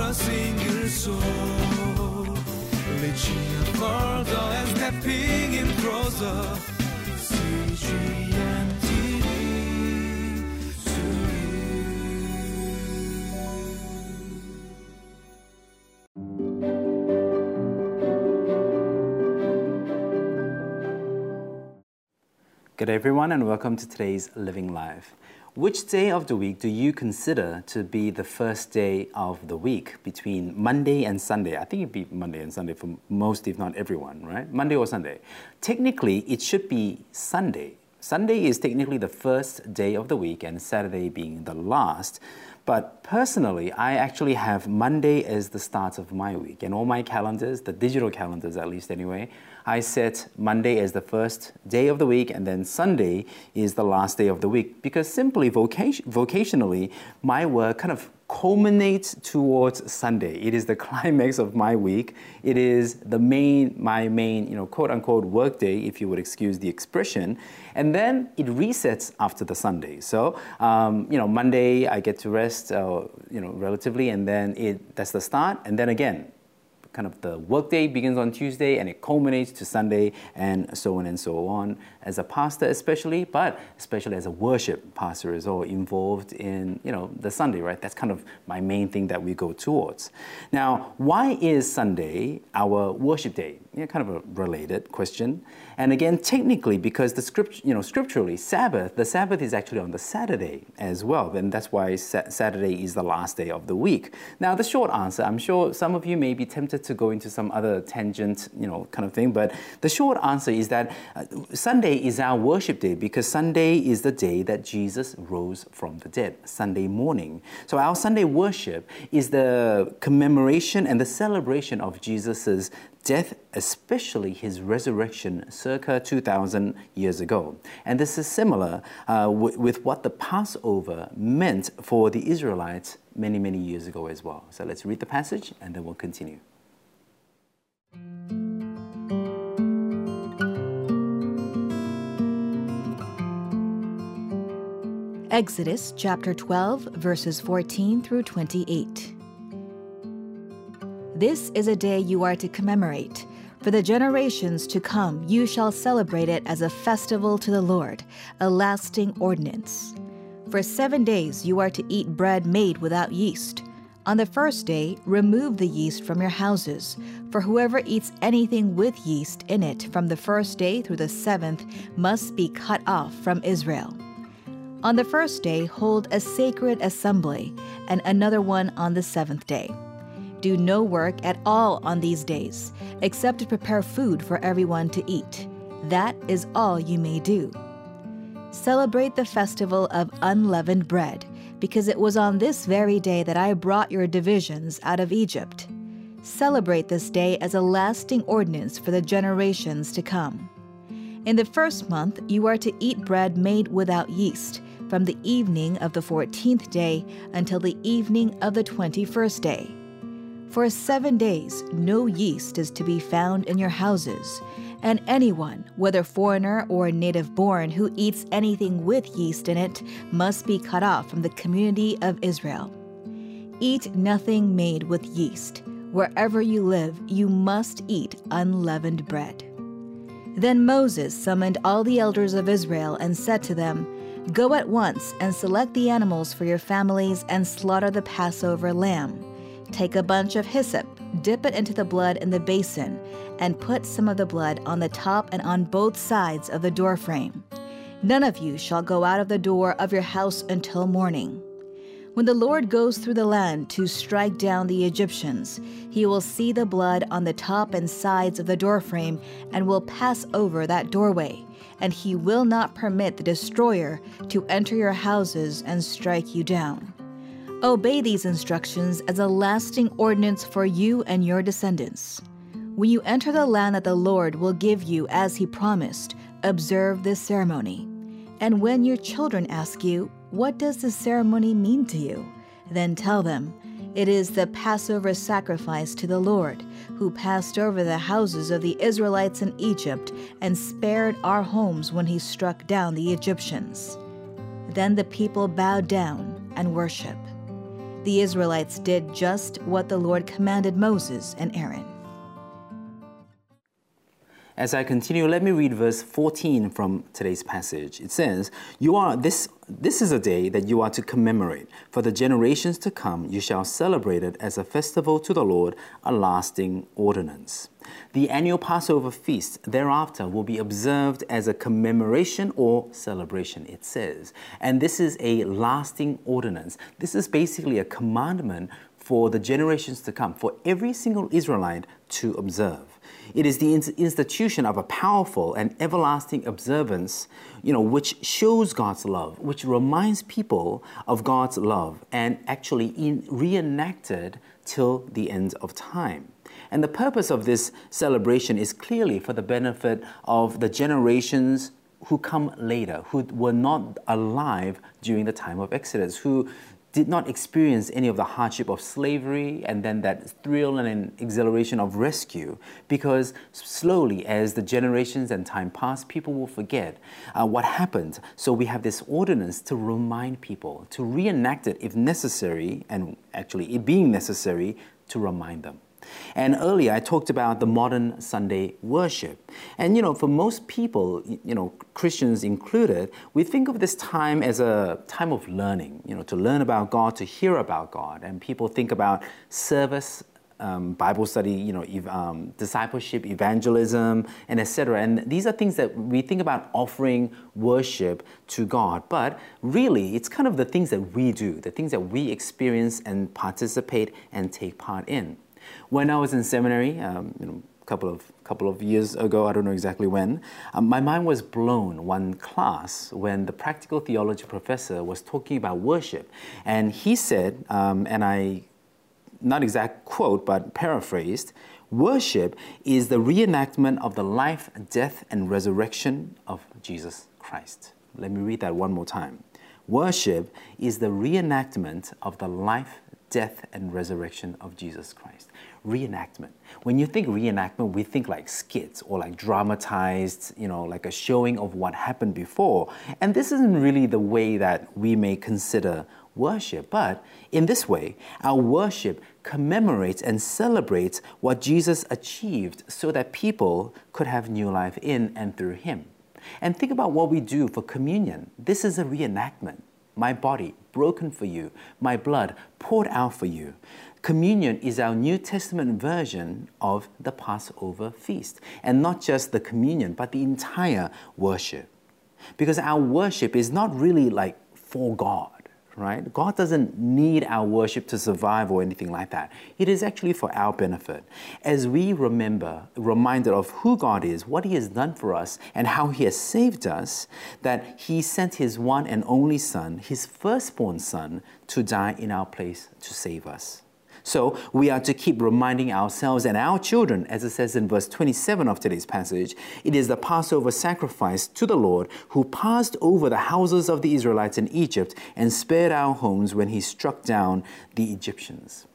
a single soul. And stepping in closer. Good everyone, and welcome to today's Living Life. Which day of the week do you consider to be the first day of the week between Monday and Sunday? I think it'd be Monday and Sunday for most, if not everyone, right? Monday or Sunday. Technically, it should be Sunday. Sunday is technically the first day of the week, and Saturday being the last. But personally, I actually have Monday as the start of my week. And all my calendars, the digital calendars at least anyway, I set Monday as the first day of the week and then Sunday is the last day of the week because simply vocation, vocationally, my work kind of culminates towards Sunday. It is the climax of my week. It is the main, my main, you know, quote unquote work day, if you would excuse the expression. And then it resets after the Sunday. So, um, you know, Monday I get to rest, uh, you know, relatively, and then it that's the start. And then again, kind of the workday begins on Tuesday and it culminates to Sunday and so on and so on. As a pastor, especially, but especially as a worship pastor is all involved in you know the Sunday, right? That's kind of my main thing that we go towards. Now, why is Sunday our worship day? Kind of a related question. And again, technically, because the script, you know, scripturally, Sabbath, the Sabbath is actually on the Saturday as well, and that's why Saturday is the last day of the week. Now, the short answer, I'm sure some of you may be tempted to go into some other tangent, you know, kind of thing, but the short answer is that uh, Sunday is our worship day because Sunday is the day that Jesus rose from the dead, Sunday morning. So our Sunday worship is the commemoration and the celebration of Jesus's death, especially his resurrection circa 2,000 years ago. And this is similar uh, w- with what the Passover meant for the Israelites many, many years ago as well. So let's read the passage and then we'll continue. Exodus chapter 12, verses 14 through 28. This is a day you are to commemorate. For the generations to come, you shall celebrate it as a festival to the Lord, a lasting ordinance. For seven days you are to eat bread made without yeast. On the first day, remove the yeast from your houses, for whoever eats anything with yeast in it from the first day through the seventh must be cut off from Israel. On the first day, hold a sacred assembly, and another one on the seventh day do no work at all on these days, except to prepare food for everyone to eat. That is all you may do. Celebrate the festival of unleavened bread, because it was on this very day that I brought your divisions out of Egypt. Celebrate this day as a lasting ordinance for the generations to come. In the first month, you are to eat bread made without yeast, from the evening of the fourteenth day until the evening of the twenty first day. For seven days, no yeast is to be found in your houses, and anyone, whether foreigner or native born, who eats anything with yeast in it must be cut off from the community of Israel. Eat nothing made with yeast. Wherever you live, you must eat unleavened bread. Then Moses summoned all the elders of Israel and said to them, Go at once and select the animals for your families and slaughter the Passover lamb. Take a bunch of hyssop, dip it into the blood in the basin, and put some of the blood on the top and on both sides of the doorframe. None of you shall go out of the door of your house until morning. When the Lord goes through the land to strike down the Egyptians, he will see the blood on the top and sides of the doorframe and will pass over that doorway, and he will not permit the destroyer to enter your houses and strike you down. Obey these instructions as a lasting ordinance for you and your descendants. When you enter the land that the Lord will give you as he promised, observe this ceremony. And when your children ask you, What does this ceremony mean to you? then tell them, It is the Passover sacrifice to the Lord, who passed over the houses of the Israelites in Egypt and spared our homes when he struck down the Egyptians. Then the people bowed down and worshiped. The Israelites did just what the Lord commanded Moses and Aaron. As I continue, let me read verse 14 from today's passage. It says, "You are this this is a day that you are to commemorate. For the generations to come, you shall celebrate it as a festival to the Lord, a lasting ordinance." The annual Passover feast thereafter will be observed as a commemoration or celebration, it says. And this is a lasting ordinance. This is basically a commandment for the generations to come, for every single Israelite to observe. It is the institution of a powerful and everlasting observance, you know, which shows God's love, which reminds people of God's love, and actually in, reenacted till the end of time. And the purpose of this celebration is clearly for the benefit of the generations who come later, who were not alive during the time of Exodus, who did not experience any of the hardship of slavery and then that thrill and exhilaration of rescue because slowly as the generations and time pass people will forget uh, what happened. So we have this ordinance to remind people to reenact it if necessary and actually it being necessary to remind them and earlier I talked about the modern Sunday worship. And you know, for most people, you know, Christians included, we think of this time as a time of learning, you know, to learn about God, to hear about God. And people think about service um, Bible study, you know, ev- um, discipleship, evangelism, and etc. And these are things that we think about offering worship to God. But really, it's kind of the things that we do, the things that we experience and participate and take part in. When I was in seminary, um, you know, a couple of couple of years ago, I don't know exactly when, um, my mind was blown one class when the practical theology professor was talking about worship, and he said, um, and I, not exact quote, but paraphrased. Worship is the reenactment of the life, death, and resurrection of Jesus Christ. Let me read that one more time. Worship is the reenactment of the life, death, and resurrection of Jesus Christ reenactment. When you think reenactment, we think like skits or like dramatized, you know, like a showing of what happened before. And this isn't really the way that we may consider worship. But in this way, our worship commemorates and celebrates what Jesus achieved so that people could have new life in and through him. And think about what we do for communion. This is a reenactment. My body broken for you, my blood poured out for you. Communion is our New Testament version of the Passover feast. And not just the communion, but the entire worship. Because our worship is not really like for God, right? God doesn't need our worship to survive or anything like that. It is actually for our benefit. As we remember, reminded of who God is, what He has done for us, and how He has saved us, that He sent His one and only Son, His firstborn Son, to die in our place to save us. So we are to keep reminding ourselves and our children, as it says in verse 27 of today's passage, it is the Passover sacrifice to the Lord who passed over the houses of the Israelites in Egypt and spared our homes when he struck down the Egyptians.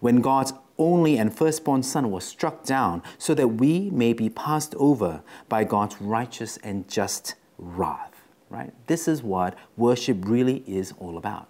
When God's only and firstborn son was struck down so that we may be passed over by God's righteous and just wrath, right? This is what worship really is all about.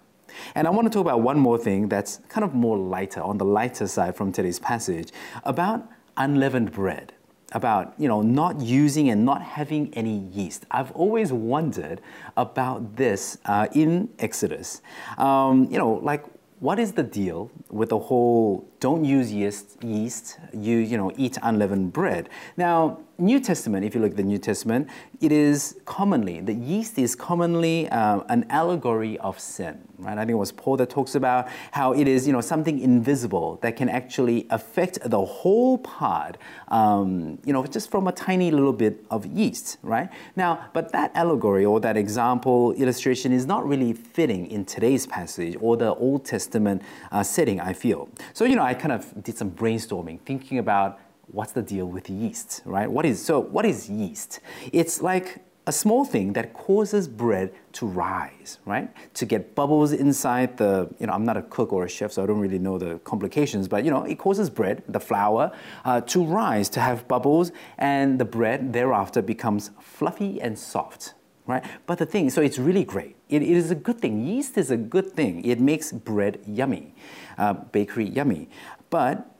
And I want to talk about one more thing that's kind of more lighter, on the lighter side from today's passage, about unleavened bread about you know not using and not having any yeast. I've always wondered about this uh, in Exodus. Um, you know, like what is the deal with the whole don't use yeast, yeast you you know eat unleavened bread? Now New Testament, if you look at the New Testament, it is commonly, the yeast is commonly uh, an allegory of sin, right? I think it was Paul that talks about how it is, you know, something invisible that can actually affect the whole part, um, you know, just from a tiny little bit of yeast, right? Now, but that allegory or that example illustration is not really fitting in today's passage or the Old Testament uh, setting, I feel. So, you know, I kind of did some brainstorming, thinking about what's the deal with yeast, right? What is so what is yeast? It's like a small thing that causes bread to rise, right? To get bubbles inside the, you know, I'm not a cook or a chef, so I don't really know the complications, but you know, it causes bread, the flour, uh, to rise, to have bubbles, and the bread thereafter becomes fluffy and soft. right? But the thing, so it's really great. It, it is a good thing. Yeast is a good thing. It makes bread yummy, uh, bakery yummy. But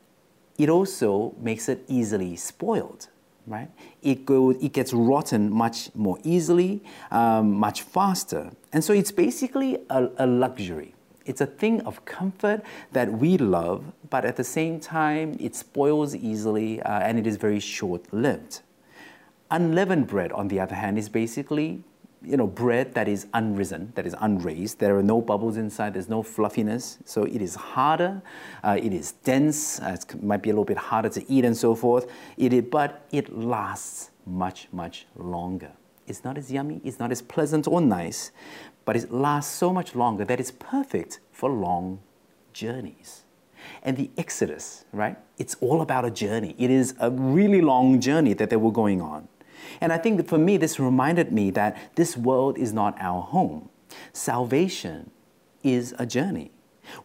it also makes it easily spoiled, right? It, goes, it gets rotten much more easily, um, much faster. And so it's basically a, a luxury. It's a thing of comfort that we love, but at the same time, it spoils easily uh, and it is very short lived. Unleavened bread, on the other hand, is basically you know, bread that is unrisen, that is unraised. There are no bubbles inside. There's no fluffiness. So it is harder. Uh, it is dense. Uh, it might be a little bit harder to eat and so forth. But it lasts much, much longer. It's not as yummy. It's not as pleasant or nice, but it lasts so much longer that it's perfect for long journeys. And the Exodus, right? It's all about a journey. It is a really long journey that they were going on. And I think that for me, this reminded me that this world is not our home. Salvation is a journey.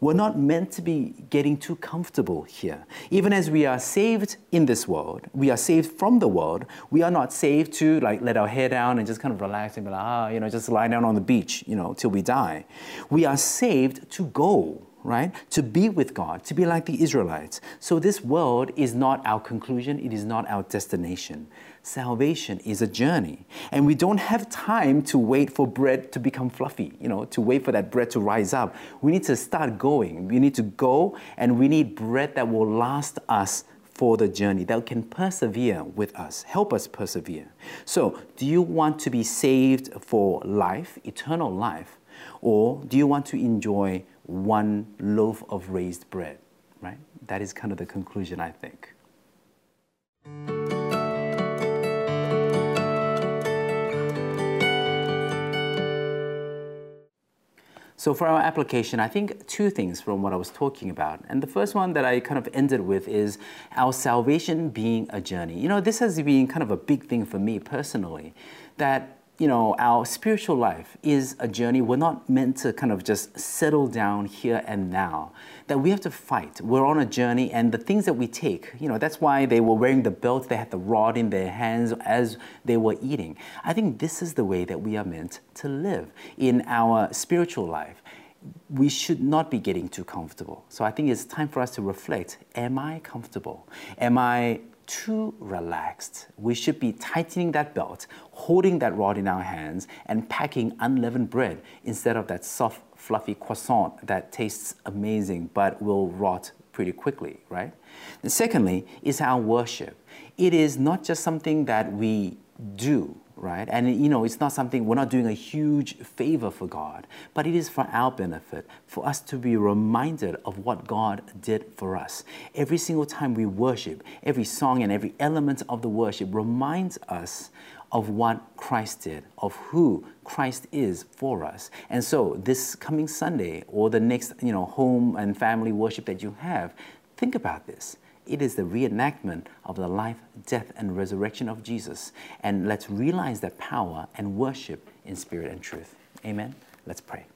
We're not meant to be getting too comfortable here. Even as we are saved in this world, we are saved from the world, we are not saved to like let our hair down and just kind of relax and be like, ah, you know, just lie down on the beach, you know, till we die. We are saved to go right? To be with God, to be like the Israelites. So this world is not our conclusion, it is not our destination. Salvation is a journey. And we don't have time to wait for bread to become fluffy, you know, to wait for that bread to rise up. We need to start going. We need to go and we need bread that will last us for the journey, that can persevere with us, help us persevere. So, do you want to be saved for life, eternal life, or do you want to enjoy one loaf of raised bread, right? That is kind of the conclusion, I think. So for our application, I think two things from what I was talking about. And the first one that I kind of ended with is our salvation being a journey. You know, this has been kind of a big thing for me personally, that you know, our spiritual life is a journey. We're not meant to kind of just settle down here and now. That we have to fight. We're on a journey, and the things that we take, you know, that's why they were wearing the belt, they had the rod in their hands as they were eating. I think this is the way that we are meant to live in our spiritual life we should not be getting too comfortable. So I think it's time for us to reflect Am I comfortable? Am I too relaxed. We should be tightening that belt, holding that rod in our hands, and packing unleavened bread instead of that soft, fluffy croissant that tastes amazing but will rot pretty quickly, right? And secondly, is our worship. It is not just something that we do, right? And you know, it's not something we're not doing a huge favor for God, but it is for our benefit, for us to be reminded of what God did for us. Every single time we worship, every song and every element of the worship reminds us of what Christ did, of who Christ is for us. And so this coming Sunday or the next, you know, home and family worship that you have, think about this. It is the reenactment of the life, death, and resurrection of Jesus. And let's realize that power and worship in spirit and truth. Amen. Let's pray.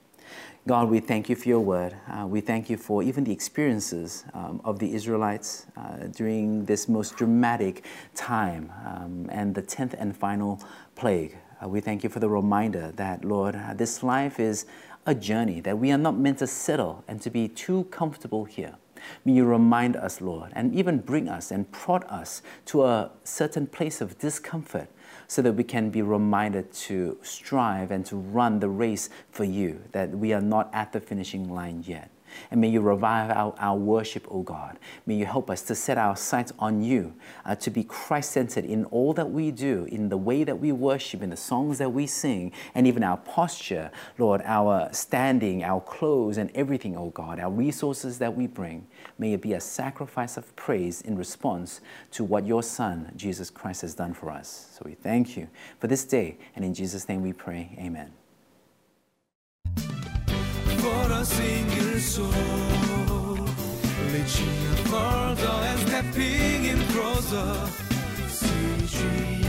God, we thank you for your word. Uh, we thank you for even the experiences um, of the Israelites uh, during this most dramatic time um, and the 10th and final plague. Uh, we thank you for the reminder that, Lord, uh, this life is a journey, that we are not meant to settle and to be too comfortable here. May you remind us, Lord, and even bring us and prod us to a certain place of discomfort so that we can be reminded to strive and to run the race for you, that we are not at the finishing line yet. And may you revive our, our worship, O God. May you help us to set our sights on you, uh, to be Christ centered in all that we do, in the way that we worship, in the songs that we sing, and even our posture, Lord, our standing, our clothes, and everything, O God, our resources that we bring. May it be a sacrifice of praise in response to what your Son, Jesus Christ, has done for us. So we thank you for this day, and in Jesus' name we pray. Amen. Våra singelsorg Reaching further and stepping in closer CG